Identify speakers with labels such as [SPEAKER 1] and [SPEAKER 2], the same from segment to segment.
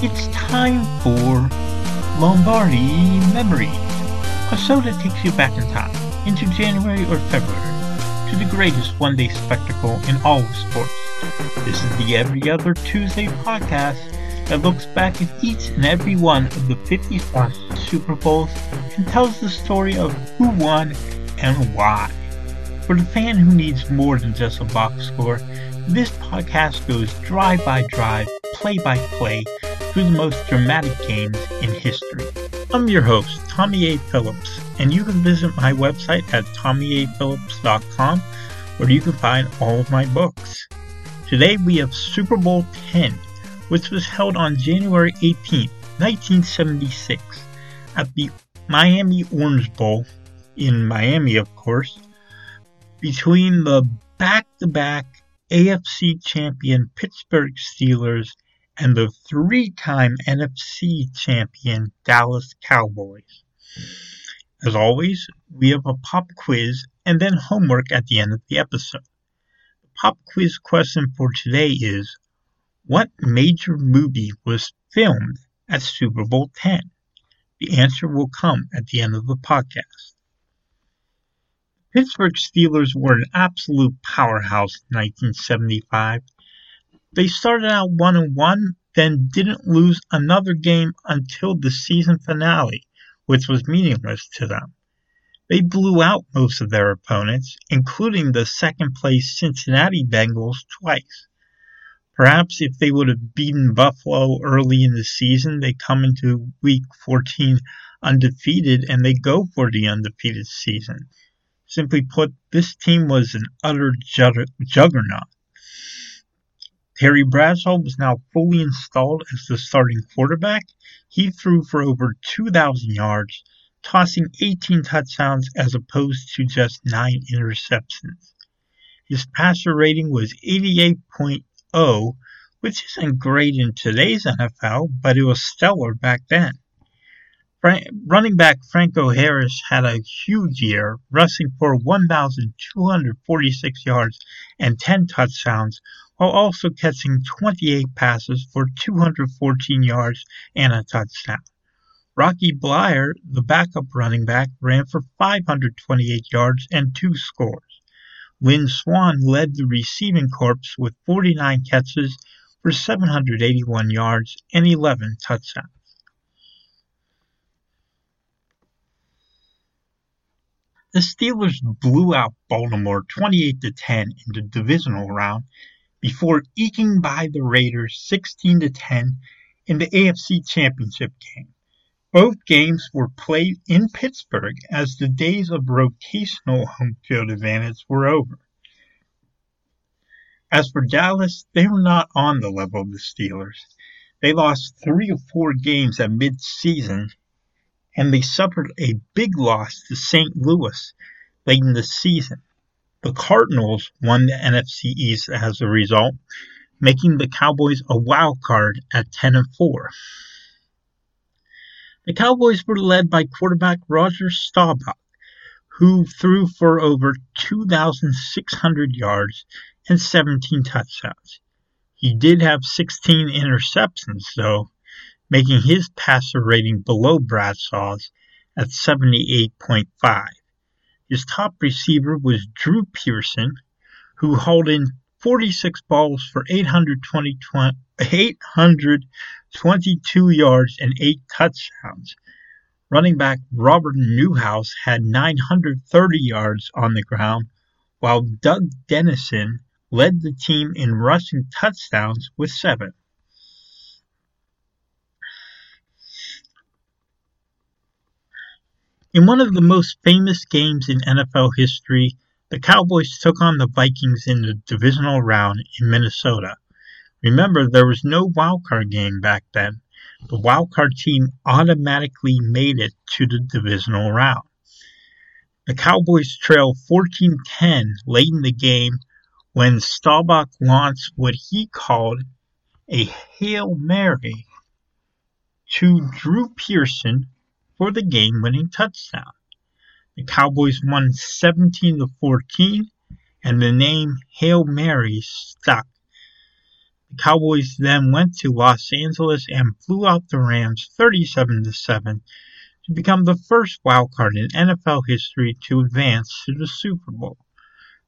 [SPEAKER 1] It's time for Lombardi Memories, a show that takes you back in time, into January or February, to the greatest one-day spectacle in all of sports. This is the Every Other Tuesday podcast that looks back at each and every one of the 50 plus Super Bowls and tells the story of who won and why. For the fan who needs more than just a box score, this podcast goes drive by drive, play by play, through the most dramatic games in history. I'm your host, Tommy A. Phillips, and you can visit my website at tommyaphillips.com where you can find all of my books. Today we have Super Bowl X, which was held on January 18, 1976, at the Miami Orange Bowl in Miami, of course, between the back to back AFC champion Pittsburgh Steelers and the three-time NFC champion Dallas Cowboys. As always, we have a pop quiz and then homework at the end of the episode. The pop quiz question for today is, what major movie was filmed at Super Bowl X? The answer will come at the end of the podcast. Pittsburgh Steelers were an absolute powerhouse in 1975 they started out 1 and 1, then didn't lose another game until the season finale, which was meaningless to them. They blew out most of their opponents, including the second place Cincinnati Bengals twice. Perhaps if they would have beaten Buffalo early in the season, they come into week 14 undefeated and they go for the undefeated season. Simply put, this team was an utter juggernaut. Terry Bradshaw was now fully installed as the starting quarterback. He threw for over 2,000 yards, tossing 18 touchdowns as opposed to just 9 interceptions. His passer rating was 88.0, which isn't great in today's NFL, but it was stellar back then. Running back Franco Harris had a huge year, rushing for 1,246 yards and 10 touchdowns, while also catching 28 passes for 214 yards and a touchdown. Rocky Bleier, the backup running back, ran for 528 yards and two scores. Lynn Swann led the receiving corps with 49 catches for 781 yards and 11 touchdowns. The Steelers blew out Baltimore 28 to 10 in the divisional round before eking by the Raiders 16 to 10 in the AFC Championship game. Both games were played in Pittsburgh as the days of rotational home field advantage were over. As for Dallas, they were not on the level of the Steelers. They lost three or four games at mid-season, and they suffered a big loss to St. Louis late in the season. The Cardinals won the NFC East as a result, making the Cowboys a wild card at 10 and 4. The Cowboys were led by quarterback Roger Staubach, who threw for over 2,600 yards and 17 touchdowns. He did have 16 interceptions, though, making his passer rating below Bradshaw's at 78.5. His top receiver was Drew Pearson, who hauled in 46 balls for 820, 822 yards and 8 touchdowns. Running back Robert Newhouse had 930 yards on the ground, while Doug Dennison led the team in rushing touchdowns with seven. In one of the most famous games in NFL history, the Cowboys took on the Vikings in the divisional round in Minnesota. Remember, there was no wildcard game back then. The wildcard team automatically made it to the divisional round. The Cowboys trailed 14-10 late in the game when Staubach launched what he called a Hail Mary to Drew Pearson for the game-winning touchdown. The Cowboys won 17 to 14 and the name Hail Mary stuck. The Cowboys then went to Los Angeles and blew out the Rams 37 to 7 to become the first wildcard in NFL history to advance to the Super Bowl.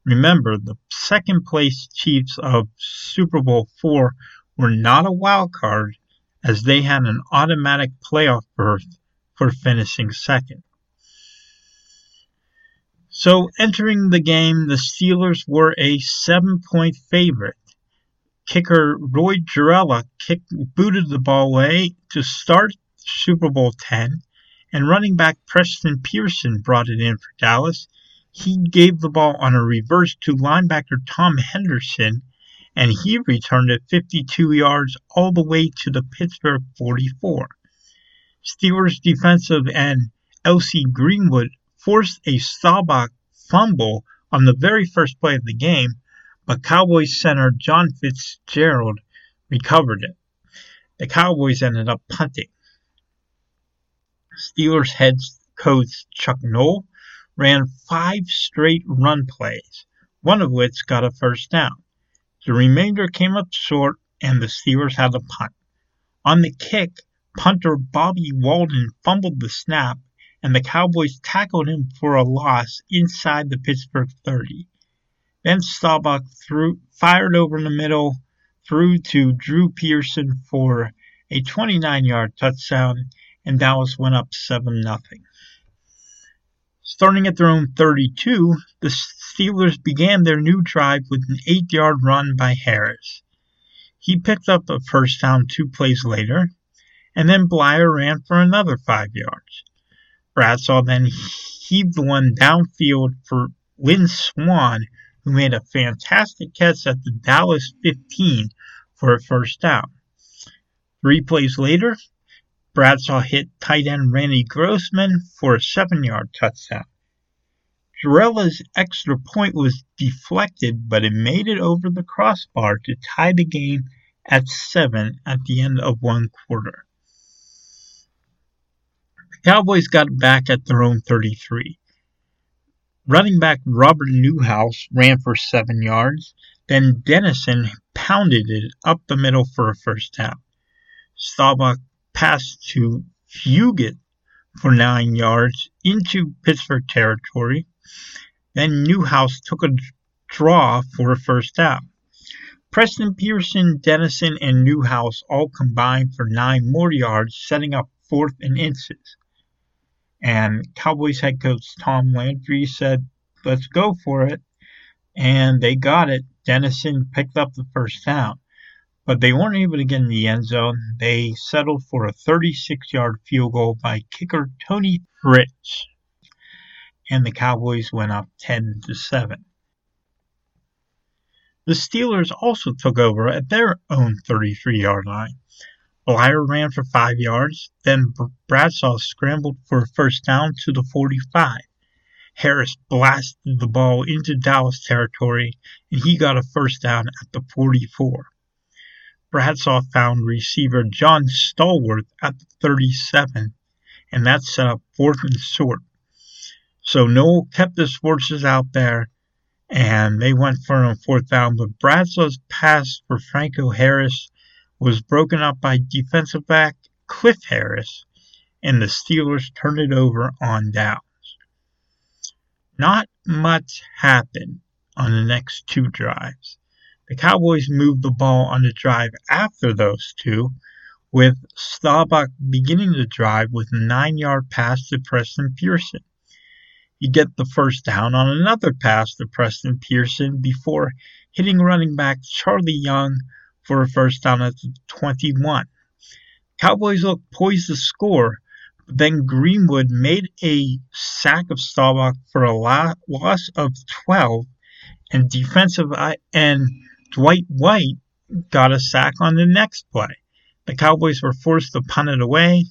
[SPEAKER 1] Remember, the second place Chiefs of Super Bowl 4 were not a wild card as they had an automatic playoff berth for finishing second. So, entering the game, the Steelers were a seven point favorite. Kicker Roy kicked, booted the ball away to start Super Bowl 10, and running back Preston Pearson brought it in for Dallas. He gave the ball on a reverse to linebacker Tom Henderson, and he returned it 52 yards all the way to the Pittsburgh 44. Steelers defensive end L.C. Greenwood forced a Staubach fumble on the very first play of the game, but Cowboys center John Fitzgerald recovered it. The Cowboys ended up punting. Steelers head coach Chuck Noll ran five straight run plays, one of which got a first down. The remainder came up short, and the Steelers had a punt. On the kick, Punter Bobby Walden fumbled the snap, and the Cowboys tackled him for a loss inside the Pittsburgh 30. Then Staubach threw, fired over in the middle, threw to Drew Pearson for a 29 yard touchdown, and Dallas went up 7 0. Starting at their own 32, the Steelers began their new drive with an 8 yard run by Harris. He picked up a first down two plays later, and then Bleier ran for another five yards. Bradshaw then heaved one downfield for Lynn Swann, who made a fantastic catch at the Dallas 15 for a first down. Three plays later, Bradshaw hit tight end Randy Grossman for a seven yard touchdown. Gerela's extra point was deflected, but it made it over the crossbar to tie the game at seven at the end of one quarter. Cowboys got back at their own 33. Running back Robert Newhouse ran for seven yards. Then Dennison pounded it up the middle for a first down. Staubach passed to Fugett for nine yards into Pittsburgh territory. Then Newhouse took a draw for a first down. Preston Pearson, Dennison, and Newhouse all combined for nine more yards, setting up fourth and inches. And Cowboys head coach Tom Landry said, let's go for it. And they got it. Dennison picked up the first down. But they weren't able to get in the end zone. They settled for a 36 yard field goal by kicker Tony Fritsch. And the Cowboys went up 10 to 7. The Steelers also took over at their own 33 yard line. Bleier ran for five yards, then Bradshaw scrambled for a first down to the 45. Harris blasted the ball into Dallas territory, and he got a first down at the 44. Bradshaw found receiver John Stallworth at the 37, and that set up fourth and short. So Noll kept his forces out there, and they went for a fourth down, but Bradshaw's pass for Franco Harris was broken up by defensive back Cliff Harris, and the Steelers turned it over on downs. Not much happened on the next two drives. The Cowboys moved the ball on the drive after those two, with Staubach beginning the drive with a nine yard pass to Preston Pearson. He get the first down on another pass to Preston Pearson before hitting running back Charley Young for a first down at the 21. Cowboys looked poised to score, but then Greenwood made a sack of Staubach for a loss of 12, and defensive end Dwight White got a sack on the next play. The Cowboys were forced to punt it away,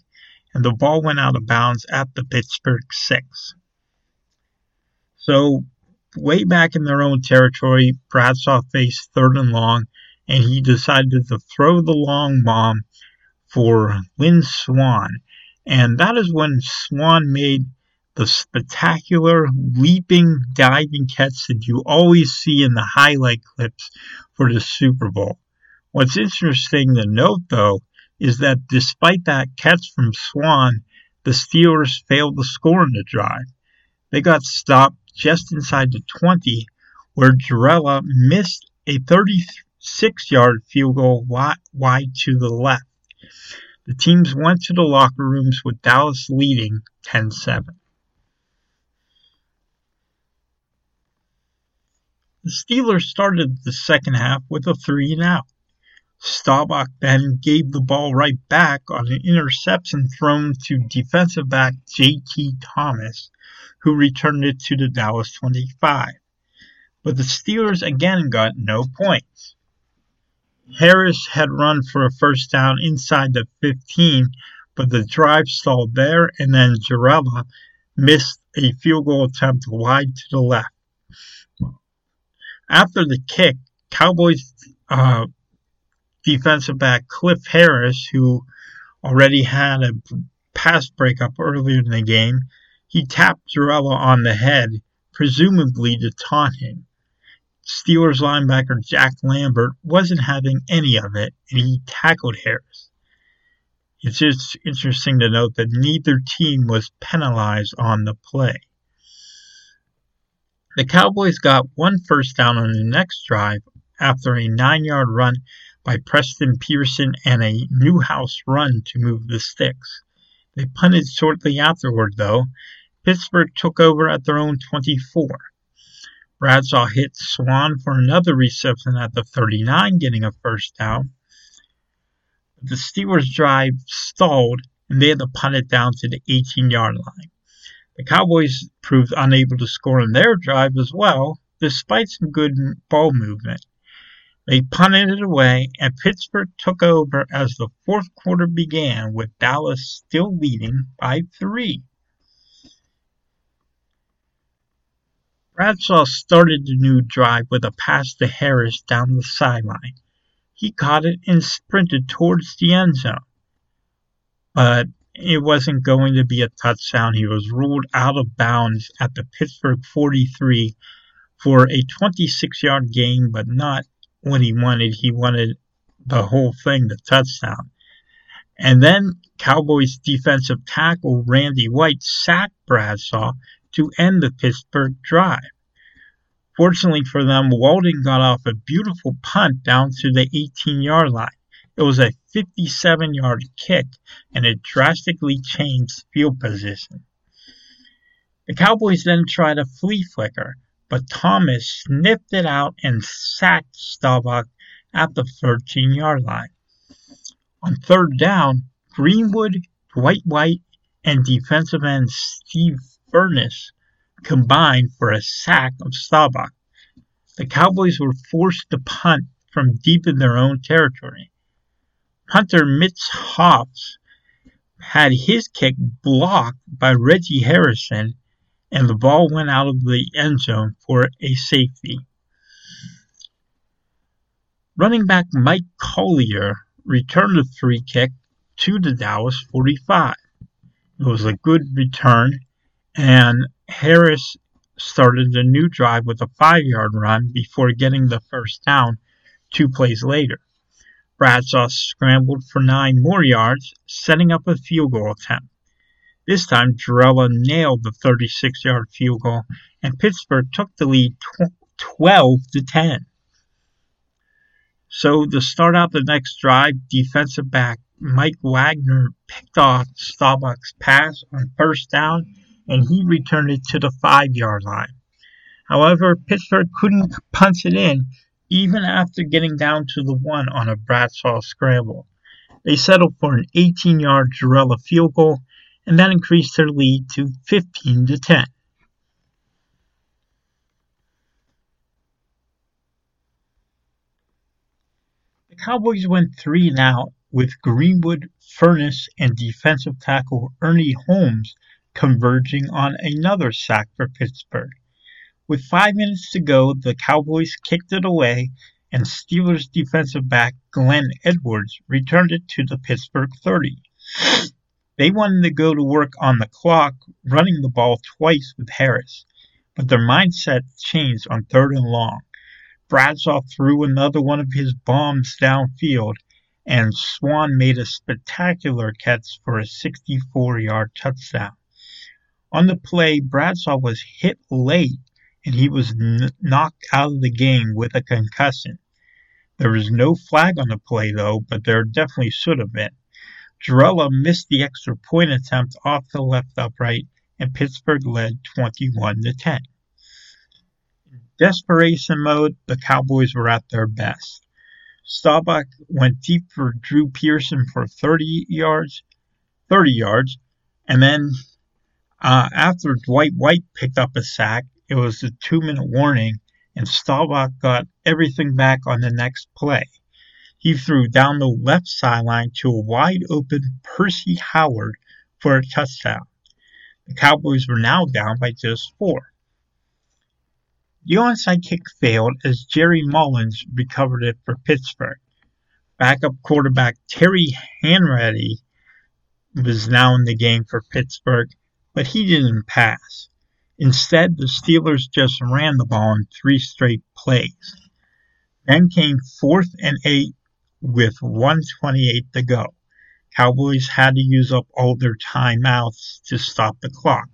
[SPEAKER 1] and the ball went out of bounds at the Pittsburgh 6. So, way back in their own territory, Bradshaw faced third and long, and he decided to throw the long bomb for Lynn Swann. And that is when Swann made the spectacular leaping, diving catch that you always see in the highlight clips for the Super Bowl. What's interesting to note, though, is that despite that catch from Swann, the Steelers failed to score in the drive. They got stopped just inside the 20, where Gerela missed a 36 yard field goal wide to the left. The teams went to the locker rooms with Dallas leading 10 7. The Steelers started the second half with a three and out. Staubach then gave the ball right back on an interception thrown to defensive back J.T. Thomas, who returned it to the Dallas 25. But the Steelers again got no points. Harris had run for a first down inside the 15, but the drive stalled there, and then Gerela missed a field goal attempt wide to the left. After the kick, Cowboys uh, defensive back Cliff Harris, who already had a pass breakup earlier in the game, he tapped Gerela on the head, presumably to taunt him. Steelers linebacker Jack Lambert wasn't having any of it, and he tackled Harris. It's just interesting to note that neither team was penalized on the play. The Cowboys got one first down on the next drive after a nine yard run by Preston Pearson and a Newhouse run to move the sticks. They punted shortly afterward, though. Pittsburgh took over at their own 24. Bradshaw hit Swann for another reception at the 39, getting a first down. The Steelers' drive stalled, and they had to punt it down to the 18 yard line. The Cowboys proved unable to score on their drive as well, despite some good ball movement. They punted it away, and Pittsburgh took over as the fourth quarter began, with Dallas still leading by three. Bradshaw started the new drive with a pass to Harris down the sideline. He caught it and sprinted towards the end zone. But it wasn't going to be a touchdown. He was ruled out of bounds at the Pittsburgh 43 for a 26 yard gain, but not what he wanted. He wanted the whole thing, the touchdown. And then Cowboys defensive tackle Randy White sacked Bradshaw to end the Pittsburgh drive. Fortunately for them, Walden got off a beautiful punt down to the 18 yard line. It was a 57 yard kick and it drastically changed field position. The Cowboys then tried a flea flicker, but Thomas sniffed it out and sacked Staubach at the 13 yard line. On third down, Greenwood, Dwight White, and defensive end Steve Furness combined for a sack of Staubach. The Cowboys were forced to punt from deep in their own territory. Hunter Mitch Hoopes had his kick blocked by Reggie Harrison, and the ball went out of the end zone for a safety. Running back Mike Collier returned the free kick to the Dallas 45. It was a good return, and Harris started a new drive with a five yard run before getting the first down two plays later. Bradshaw scrambled for nine more yards, setting up a field goal attempt. This time, Gerela nailed the 36 yard field goal, and Pittsburgh took the lead 12 to 10. So to start out the next drive, defensive back Mike Wagner picked off Staubach's pass on first down, and he returned it to the five yard line. However, Pittsburgh couldn't punch it in even after getting down to the one on a Bradshaw scramble. They settled for an 18 yard Gerela field goal, and that increased their lead to 15 to 10. The Cowboys went 3 and out with Greenwood, Furness, and defensive tackle Ernie Holmes converging on another sack for Pittsburgh. With five minutes to go, the Cowboys kicked it away, and Steelers defensive back Glenn Edwards returned it to the Pittsburgh 30. They wanted to go to work on the clock, running the ball twice with Harris, but their mindset changed on third and long. Bradshaw threw another one of his bombs downfield, and Swann made a spectacular catch for a 64 yard touchdown. On the play, Bradshaw was hit late and he was n- knocked out of the game with a concussion. There was no flag on the play, though, but there definitely should have been. Gerela missed the extra point attempt off the left upright, and Pittsburgh led 21 to 10. In desperation mode, the Cowboys were at their best. Staubach went deep for Drew Pearson for 30 yards, 30 yards, and then uh, after Dwight White picked up a sack, it was a two minute warning, and Staubach got everything back on the next play. He threw down the left sideline to a wide open Percy Howard for a touchdown. The Cowboys were now down by just four. The onside kick failed as Gerry Mullins recovered it for Pittsburgh. Backup quarterback Terry Hanratty was now in the game for Pittsburgh, but he didn't pass. Instead, the Steelers just ran the ball in three straight plays. Then came fourth and eight with 128 to go. Cowboys had to use up all their timeouts to stop the clock.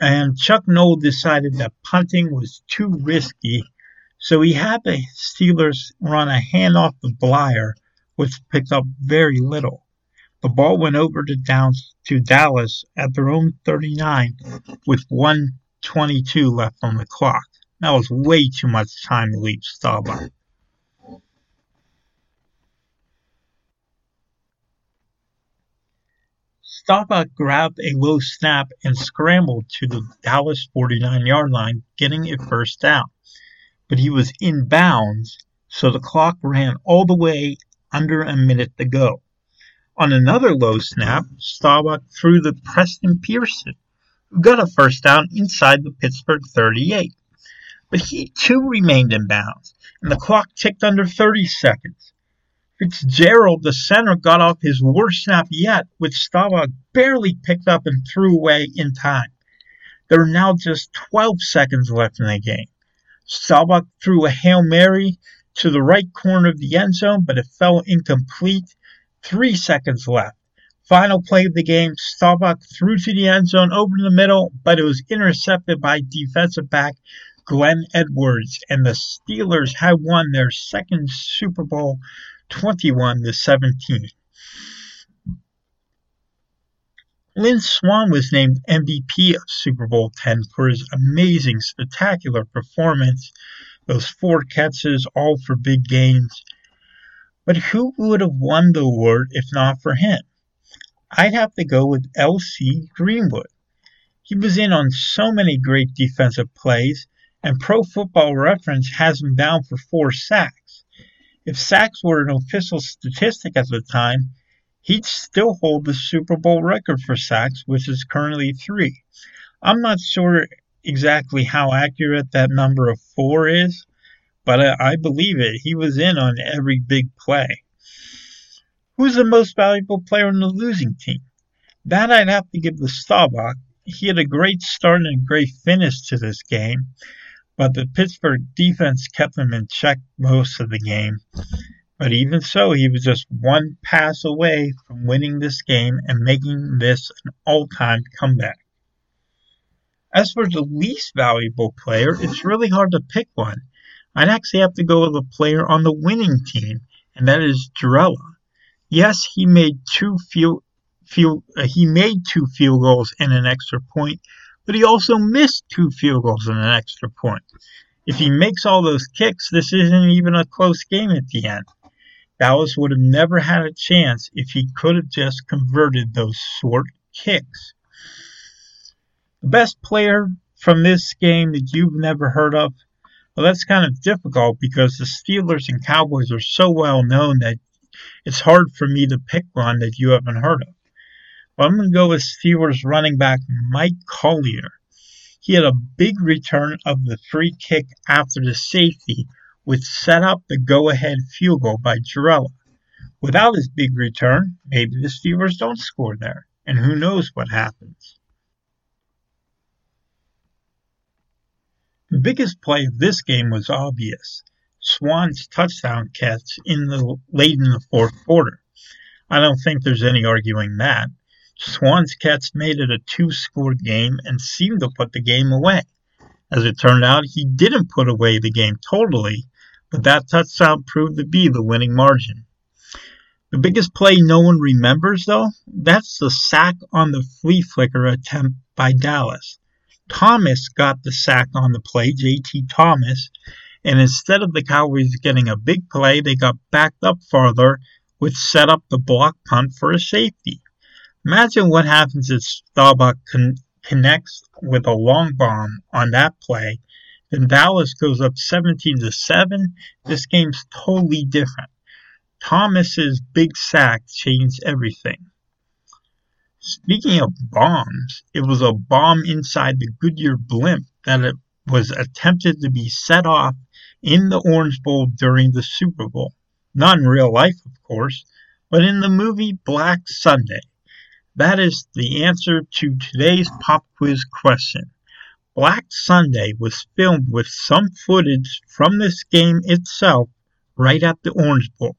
[SPEAKER 1] And Chuck Noll decided that punting was too risky, so he had the Steelers run a handoff to Bleier, which picked up very little. The ball went over to Downs to Dallas at their own 39 with 122 left on the clock. That was way too much time to leave Staubach. Staubach grabbed a low snap and scrambled to the Dallas 49 yard line, getting a first down. But he was in bounds, so the clock ran all the way under a minute to go. On another low snap, Staubach threw to Preston Pearson, who got a first down inside the Pittsburgh 38. But he too remained in bounds, and the clock ticked under 30 seconds. Fitzgerald, the center, got off his worst snap yet, which Staubach barely picked up and threw away in time. There were now just 12 seconds left in the game. Staubach threw a Hail Mary to the right corner of the end zone, but it fell incomplete Three seconds left. Final play of the game, Staubach threw to the end zone over the middle, but it was intercepted by defensive back Glenn Edwards, and the Steelers had won their second Super Bowl 21 to 17. Lynn Swann was named MVP of Super Bowl 10 for his amazing, spectacular performance. Those four catches, all for big gains. But who would have won the award if not for him? I'd have to go with L.C. Greenwood. He was in on so many great defensive plays, and Pro Football Reference has him down for four sacks. If sacks were an official statistic at the time, he'd still hold the Super Bowl record for sacks, which is currently three. I'm not sure exactly how accurate that number of four is, but I, I believe it. He was in on every big play. Who's the most valuable player on the losing team? That I'd have to give to Staubach. He had a great start and a great finish to this game, but the Pittsburgh defense kept him in check most of the game. But even so, he was just one pass away from winning this game and making this an all time comeback. As for the least valuable player, it's really hard to pick one. I'd actually have to go with a player on the winning team, and that is Gerela. Yes, he made two field, field uh, he made two field goals and an extra point, but he also missed two field goals and an extra point. If he makes all those kicks, this isn't even a close game at the end. Dallas would have never had a chance if he could have just converted those short kicks. The best player from this game that you've never heard of? Well, that's kind of difficult because the Steelers and Cowboys are so well known that it's hard for me to pick one that you haven't heard of. But I'm going to go with Steelers running back Mike Collier. He had a big return of the free kick after the safety, which set up the go ahead field goal by Gerela. Without his big return, maybe the Steelers don't score there, and who knows what happens. The biggest play of this game was obvious. Swann's touchdown catch in the late in the fourth quarter. I don't think there's any arguing that. Swann's catch made it a two-score game and seemed to put the game away. As it turned out, he didn't put away the game totally, but that touchdown proved to be the winning margin. The biggest play no one remembers, though, that's the sack on the flea flicker attempt by Dallas. Thomas got the sack on the play, JT Thomas, and instead of the Cowboys getting a big play, they got backed up farther, which set up the block punt for a safety. Imagine what happens if Staubach con- connects with a long bomb on that play. Then Dallas goes up 17 to 7. This game's totally different. Thomas's big sack changed everything. Speaking of bombs, it was a bomb inside the Goodyear blimp that was attempted to be set off in the Orange Bowl during the Super Bowl. Not in real life, of course, but in the movie Black Sunday. That is the answer to today's pop quiz question. Black Sunday was filmed with some footage from this game itself right at the Orange Bowl.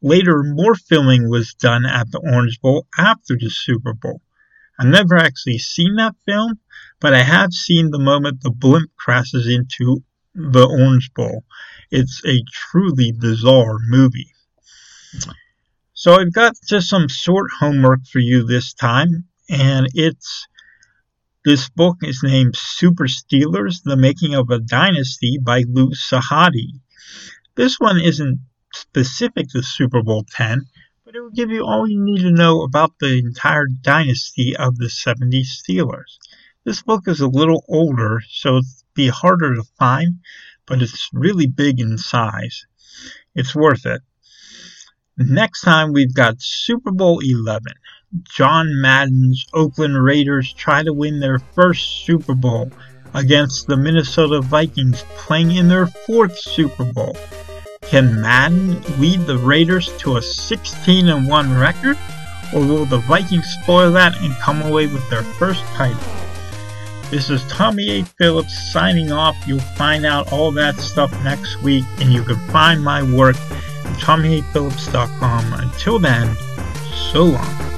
[SPEAKER 1] Later, more filming was done at the Orange Bowl after the Super Bowl. I've never actually seen that film, but I have seen the moment the blimp crashes into the Orange Bowl. It's a truly bizarre movie. So I've got just some short homework for you this time, and it's this book is named Super Steelers: The Making of a Dynasty by Lou Sahadi. This one isn't specific to Super Bowl 10, but it will give you all you need to know about the entire dynasty of the 70 Steelers. This book is a little older, so it's be harder to find, but it's really big in size. It's worth it. Next time we've got Super Bowl 11. John Madden's Oakland Raiders try to win their first Super Bowl against the Minnesota Vikings playing in their fourth Super Bowl. Can Madden lead the Raiders to a 16 1 record, or will the Vikings spoil that and come away with their first title? This is Tommy A. Phillips signing off. You'll find out all that stuff next week, and you can find my work at TommyAPhillips.com. Until then, so long.